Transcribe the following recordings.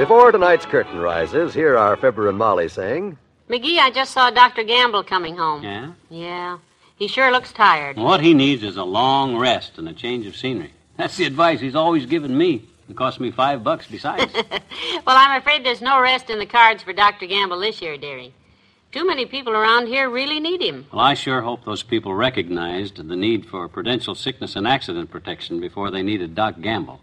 Before tonight's curtain rises, here are Fibber and Molly saying, McGee, I just saw Dr. Gamble coming home. Yeah? Yeah. He sure looks tired. What he needs is a long rest and a change of scenery. That's the advice he's always given me. It cost me five bucks besides. Well, I'm afraid there's no rest in the cards for Dr. Gamble this year, dearie. Too many people around here really need him. well, I sure hope those people recognized the need for prudential sickness and accident protection before they needed Doc Gamble.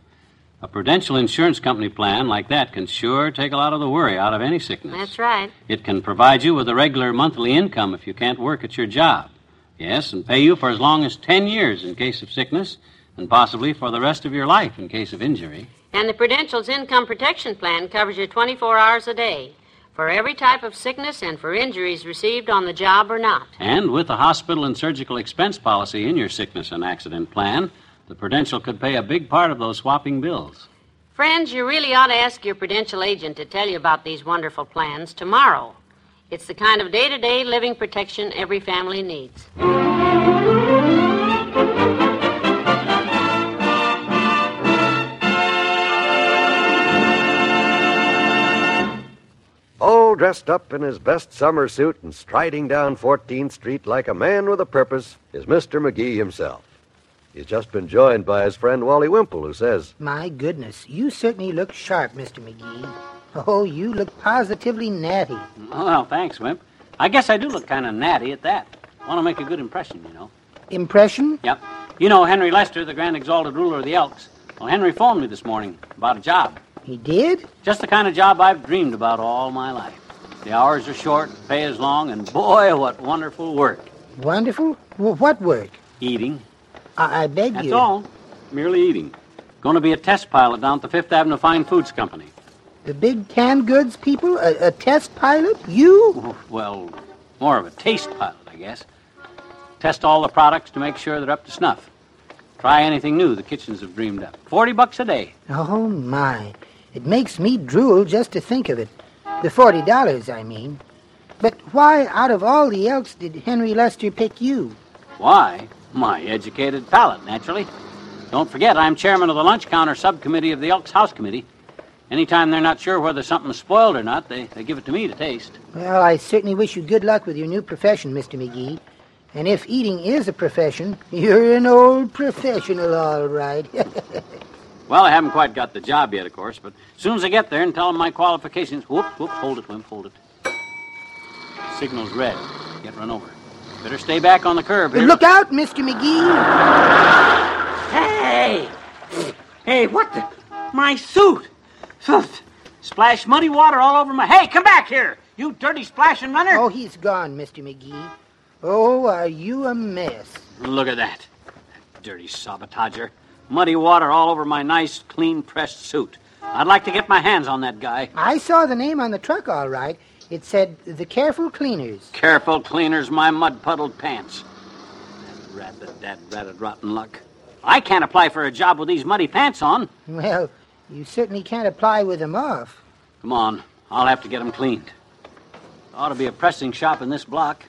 A prudential insurance company plan like that can sure take a lot of the worry out of any sickness. That's right. It can provide you with a regular monthly income if you can't work at your job. Yes, and pay you for as long as 10 years in case of sickness, and possibly for the rest of your life in case of injury. And the Prudential's Income Protection Plan covers you 24 hours a day for every type of sickness and for injuries received on the job or not. And with the hospital and surgical expense policy in your sickness and accident plan, the Prudential could pay a big part of those swapping bills. Friends, you really ought to ask your Prudential agent to tell you about these wonderful plans tomorrow. It's the kind of day to day living protection every family needs. all dressed up in his best summer suit and striding down 14th Street like a man with a purpose, is Mr. McGee himself. He's just been joined by his friend Wally Wimple, who says, My goodness, you certainly look sharp, Mr. McGee. Oh, you look positively natty. Well, thanks, Wimp. I guess I do look kind of natty at that. Want to make a good impression, you know. Impression? Yep. You know Henry Lester, the Grand Exalted Ruler of the Elks. Well, Henry phoned me this morning about a job. He did? Just the kind of job I've dreamed about all my life. The hours are short, pay is long, and boy, what wonderful work. Wonderful? Well, what work? Eating. I, I beg That's you. That's all. Merely eating. Going to be a test pilot down at the Fifth Avenue Fine Foods Company. The big canned goods people? A, a test pilot? You? Oh, Well, more of a taste pilot, I guess. Test all the products to make sure they're up to snuff. Try anything new the kitchens have dreamed up. Forty bucks a day. Oh, my. It makes me drool just to think of it. The forty dollars, I mean. But why, out of all the elks, did Henry Lester pick you? Why? My educated palate, naturally. Don't forget, I'm chairman of the lunch counter subcommittee of the Elks House Committee. Anytime they're not sure whether something's spoiled or not, they, they give it to me to taste. Well, I certainly wish you good luck with your new profession, Mr. McGee. And if eating is a profession, you're an old professional, all right. Well, I haven't quite got the job yet, of course, but as soon as I get there and tell them my qualifications, whoop, whoop, hold it, Wimp, hold it. Signal's red. Get run over. Better stay back on the curb here. Look out, Mr. McGee! Hey! Hey, what the? My suit! Splash muddy water all over my. Hey, come back here! You dirty splashing runner! Oh, he's gone, Mr. McGee. Oh, are you a mess? Look at that. That dirty sabotager. Muddy water all over my nice, clean pressed suit. I'd like to get my hands on that guy. I saw the name on the truck, all right. It said the Careful Cleaners. Careful cleaners my mud puddled pants. That rabbit, that ratted rotten luck. I can't apply for a job with these muddy pants on. Well, you certainly can't apply with them off. Come on, I'll have to get 'em cleaned. Ought to be a pressing shop in this block.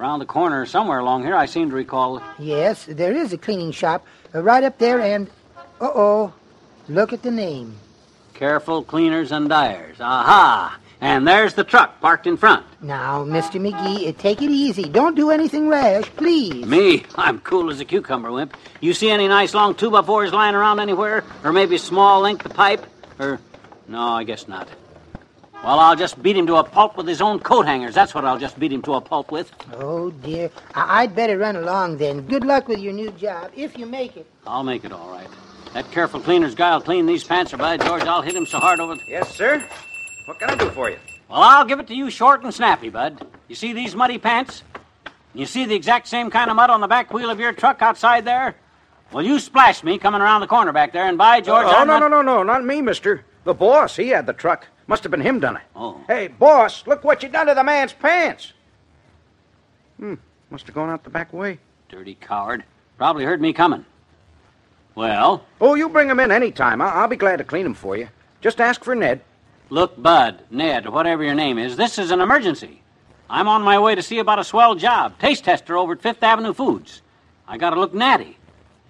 Around the corner, somewhere along here, I seem to recall. Yes, there is a cleaning shop uh, right up there, and. Uh oh. Look at the name. Careful cleaners and dyers. Aha! And there's the truck parked in front. Now, Mr. McGee, take it easy. Don't do anything rash, please. Me, I'm cool as a cucumber, Wimp. You see any nice long two by fours lying around anywhere? Or maybe a small length of pipe? Or. No, I guess not. Well, I'll just beat him to a pulp with his own coat hangers. That's what I'll just beat him to a pulp with. Oh, dear. I- I'd better run along then. Good luck with your new job, if you make it. I'll make it all right. That careful cleaner's guy'll clean these pants, or by George, I'll hit him so hard over. The... Yes, sir. What can I do for you? Well, I'll give it to you short and snappy, Bud. You see these muddy pants? You see the exact same kind of mud on the back wheel of your truck outside there? Well, you splashed me coming around the corner back there, and by George, oh, I'm no, not... no, no, no, not me, mister. The boss, he had the truck. Must have been him done it. Oh. Hey, boss, look what you done to the man's pants. Hmm, must have gone out the back way. Dirty coward. Probably heard me coming. Well, Oh, you bring him in any time. I- I'll be glad to clean him for you. Just ask for Ned. Look, Bud, Ned, whatever your name is, this is an emergency. I'm on my way to see about a swell job, taste tester over at Fifth Avenue Foods. I gotta look natty.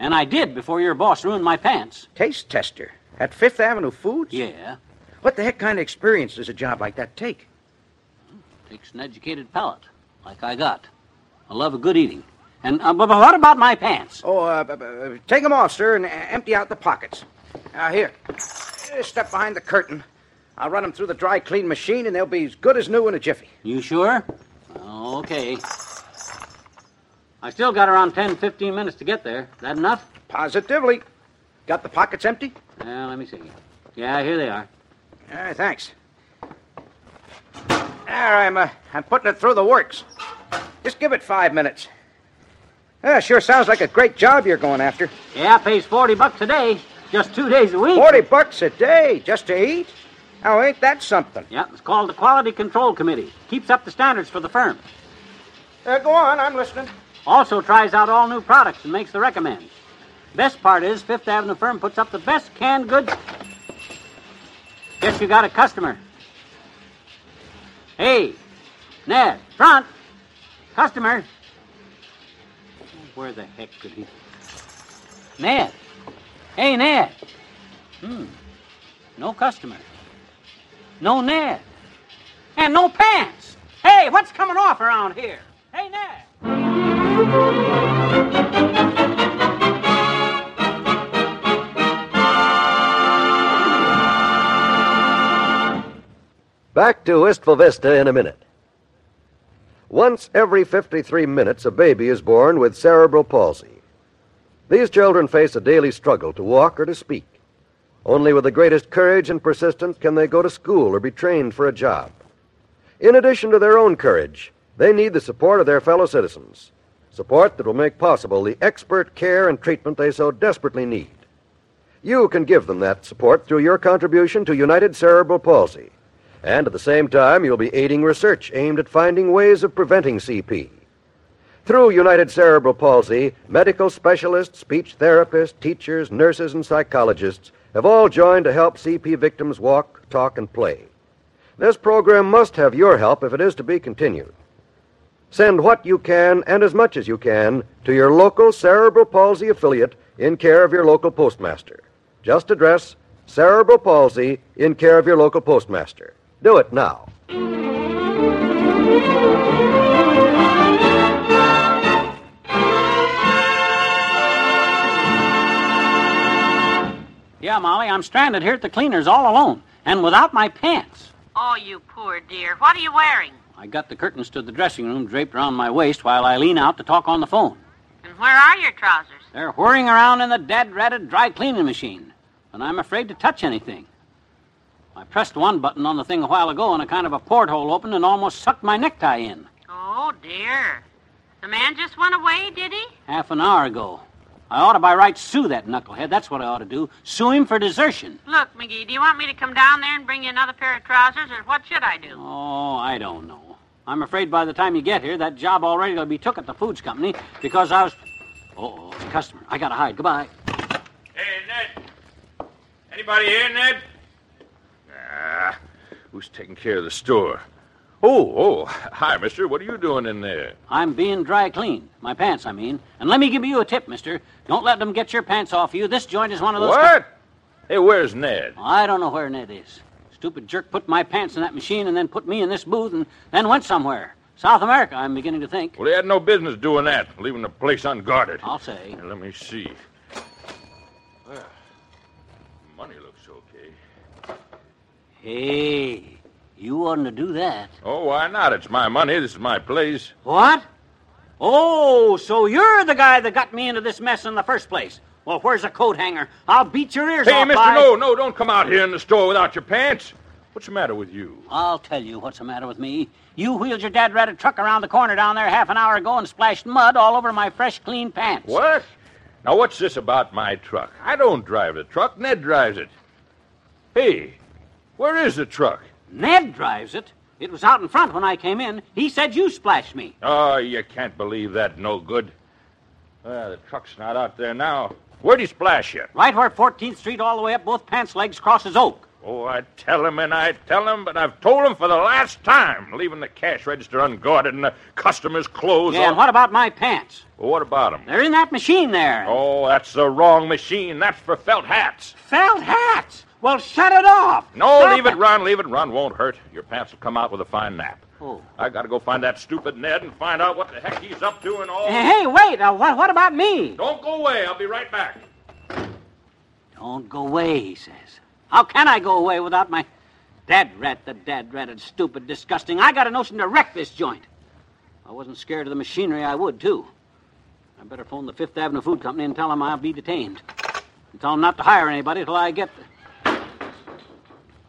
And I did before your boss ruined my pants. Taste tester at Fifth Avenue Foods? Yeah, What the heck kind of experience does a job like that take? takes an educated palate, like I got. I love a good eating. And uh, but but what about my pants? Oh, uh, take them off, sir, and uh, empty out the pockets. Uh, here. Step behind the curtain. I'll run them through the dry clean machine, and they'll be as good as new in a jiffy. You sure? Okay. I still got around 10, 15 minutes to get there. That enough? Positively. Got the pockets empty? Well, let me see. Yeah, here they are. All right, thanks. There, I'm, uh, I'm putting it through the works. Just give it five minutes. Yeah, sure sounds like a great job you're going after. Yeah, pays 40 bucks a day. Just two days a week. Forty bucks a day just to eat? Now, ain't that something? Yeah, it's called the Quality Control Committee. Keeps up the standards for the firm. Uh, go on, I'm listening. Also tries out all new products and makes the recommends. Best part is Fifth Avenue firm puts up the best canned goods. Guess you got a customer. Hey, Ned, front. Customer. Where the heck could he? Ned. Hey, Ned. Hmm. No customer. No Ned. And no pants. Hey, what's coming off around here? Hey, Ned. Back to Wistful Vista in a minute. Once every 53 minutes, a baby is born with cerebral palsy. These children face a daily struggle to walk or to speak. Only with the greatest courage and persistence can they go to school or be trained for a job. In addition to their own courage, they need the support of their fellow citizens, support that will make possible the expert care and treatment they so desperately need. You can give them that support through your contribution to United Cerebral Palsy. And at the same time, you'll be aiding research aimed at finding ways of preventing CP. Through United Cerebral Palsy, medical specialists, speech therapists, teachers, nurses, and psychologists have all joined to help CP victims walk, talk, and play. This program must have your help if it is to be continued. Send what you can and as much as you can to your local cerebral palsy affiliate in care of your local postmaster. Just address cerebral palsy in care of your local postmaster. Do it now. Yeah, Molly, I'm stranded here at the cleaners all alone, and without my pants. Oh, you poor dear. What are you wearing? I got the curtains to the dressing room draped around my waist while I lean out to talk on the phone. And where are your trousers? They're whirring around in the dead-ratted dry cleaning machine, and I'm afraid to touch anything. I pressed one button on the thing a while ago, and a kind of a porthole opened and almost sucked my necktie in. Oh, dear. The man just went away, did he? Half an hour ago. I ought to by rights sue that knucklehead. That's what I ought to do. Sue him for desertion. Look, McGee, do you want me to come down there and bring you another pair of trousers, or what should I do? Oh, I don't know. I'm afraid by the time you get here, that job already will be took at the foods company because I was. Oh, it's a customer. I gotta hide. Goodbye. Hey, Ned. Anybody here, Ned? Ah, who's taking care of the store? Oh, oh, hi, mister. What are you doing in there? I'm being dry cleaned. My pants, I mean. And let me give you a tip, mister. Don't let them get your pants off you. This joint is one of those. What? Hey, where's Ned? I don't know where Ned is. Stupid jerk put my pants in that machine and then put me in this booth and then went somewhere. South America, I'm beginning to think. Well, he had no business doing that, leaving the place unguarded. I'll say. Here, let me see. Well, money looks okay. Hey, you oughtn't to do that. Oh, why not? It's my money. This is my place. What? Oh, so you're the guy that got me into this mess in the first place. Well, where's the coat hanger? I'll beat your ears Hey, off. Hey, Mister, by- no, no, don't come out here in the store without your pants. What's the matter with you? I'll tell you what's the matter with me. You wheeled your dad ratted truck around the corner down there half an hour ago and splashed mud all over my fresh, clean pants. What? Now, what's this about my truck? I don't drive the truck. Ned drives it. Hey, where is the truck? Ned drives it. It was out in front when I came in. He said you splashed me. Oh, you can't believe that. No good. Well, the truck's not out there now. Where'd he splash you? Right where 14th Street all the way up both pants legs crosses Oak. Oh, I tell him and I tell him, but I've told him for the last time, leaving the cash register unguarded and the customers' clothes Yeah, on. and what about my pants? Well, what about 'em? They're in that machine there. Oh, that's the wrong machine. That's for felt hats. Felt hats. Well, shut it off. No, Stop leave it run, leave it run. Won't hurt. Your pants will come out with a fine nap. Oh. I gotta go find that stupid Ned and find out what the heck he's up to and all. Hey, wait. Uh, what, what about me? Don't go away. I'll be right back. Don't go away, he says. How can I go away without my dad rat, the dad ratted, stupid, disgusting? I got a notion to wreck this joint. If I wasn't scared of the machinery, I would, too. I better phone the Fifth Avenue Food Company and tell them I'll be detained. And tell them not to hire anybody till I get the...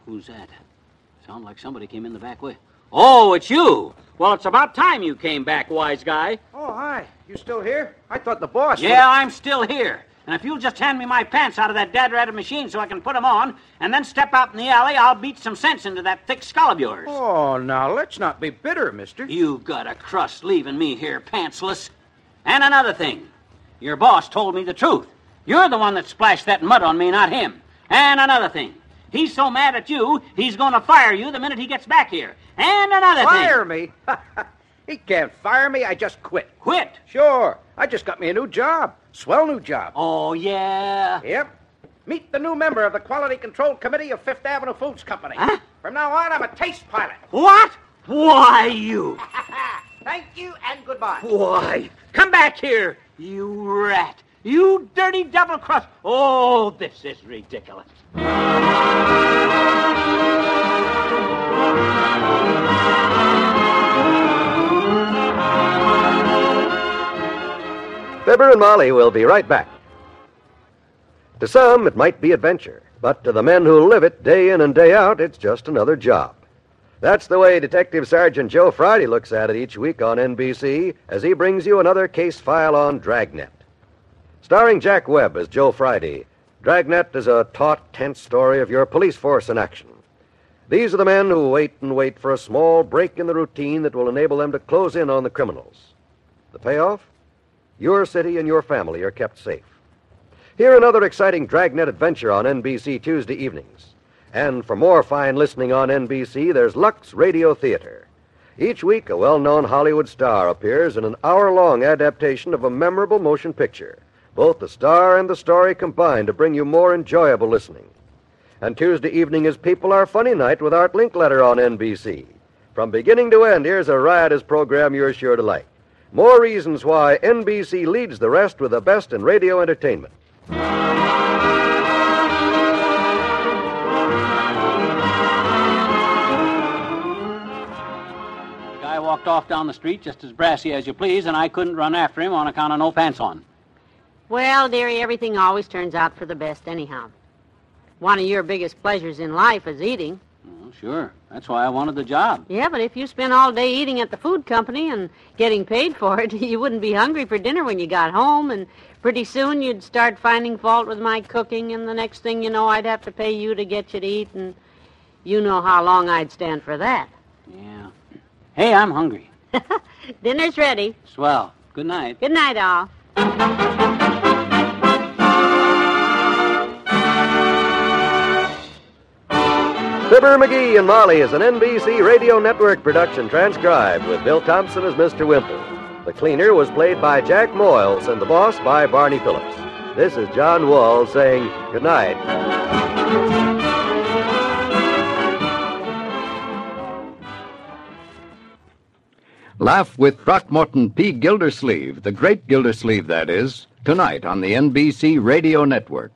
Who's that? Sound like somebody came in the back way. Oh, it's you. Well, it's about time you came back, wise guy. Oh, hi. You still here? I thought the boss. Yeah, I'm still here. And if you'll just hand me my pants out of that dad ratted machine so I can put them on, and then step out in the alley, I'll beat some sense into that thick skull of yours. Oh, now let's not be bitter, mister. You've got a crust leaving me here pantsless. And another thing, your boss told me the truth. You're the one that splashed that mud on me, not him. And another thing, he's so mad at you, he's going to fire you the minute he gets back here. And another Fire thing. Fire me? he can't fire me. I just quit. Quit. Sure. I just got me a new job. Swell new job. Oh, yeah. Yep. Meet the new member of the Quality Control Committee of Fifth Avenue Foods Company. Huh? From now on, I'm a taste pilot. What? Why, you? Thank you and goodbye. Why? Come back here, you rat. You dirty double cross. Oh, this is ridiculous. Fibber and Molly will be right back. To some, it might be adventure, but to the men who live it day in and day out, it's just another job. That's the way Detective Sergeant Joe Friday looks at it each week on NBC as he brings you another case file on Dragnet. Starring Jack Webb as Joe Friday, Dragnet is a taut, tense story of your police force in action. These are the men who wait and wait for a small break in the routine that will enable them to close in on the criminals. The payoff? Your city and your family are kept safe. Hear another exciting Dragnet adventure on NBC Tuesday evenings. And for more fine listening on NBC, there's Lux Radio Theater. Each week, a well known Hollywood star appears in an hour long adaptation of a memorable motion picture. Both the star and the story combine to bring you more enjoyable listening. And Tuesday evening is People Are Funny Night with Art Linkletter on NBC. From beginning to end, here's a riotous program you're sure to like. More reasons why NBC leads the rest with the best in radio entertainment. The guy walked off down the street just as brassy as you please, and I couldn't run after him on account of no pants on. Well, dearie, everything always turns out for the best, anyhow. One of your biggest pleasures in life is eating. Well, sure. That's why I wanted the job. Yeah, but if you spent all day eating at the food company and getting paid for it, you wouldn't be hungry for dinner when you got home, and pretty soon you'd start finding fault with my cooking, and the next thing you know, I'd have to pay you to get you to eat, and you know how long I'd stand for that. Yeah. Hey, I'm hungry. Dinner's ready. Swell. Good night. Good night, all. Fibber McGee and Molly is an NBC Radio Network production transcribed with Bill Thompson as Mr. Wimple. The cleaner was played by Jack Moyles and the boss by Barney Phillips. This is John Wald saying good night. Laugh with Throckmorton P. Gildersleeve, the great Gildersleeve, that is, tonight on the NBC Radio Network.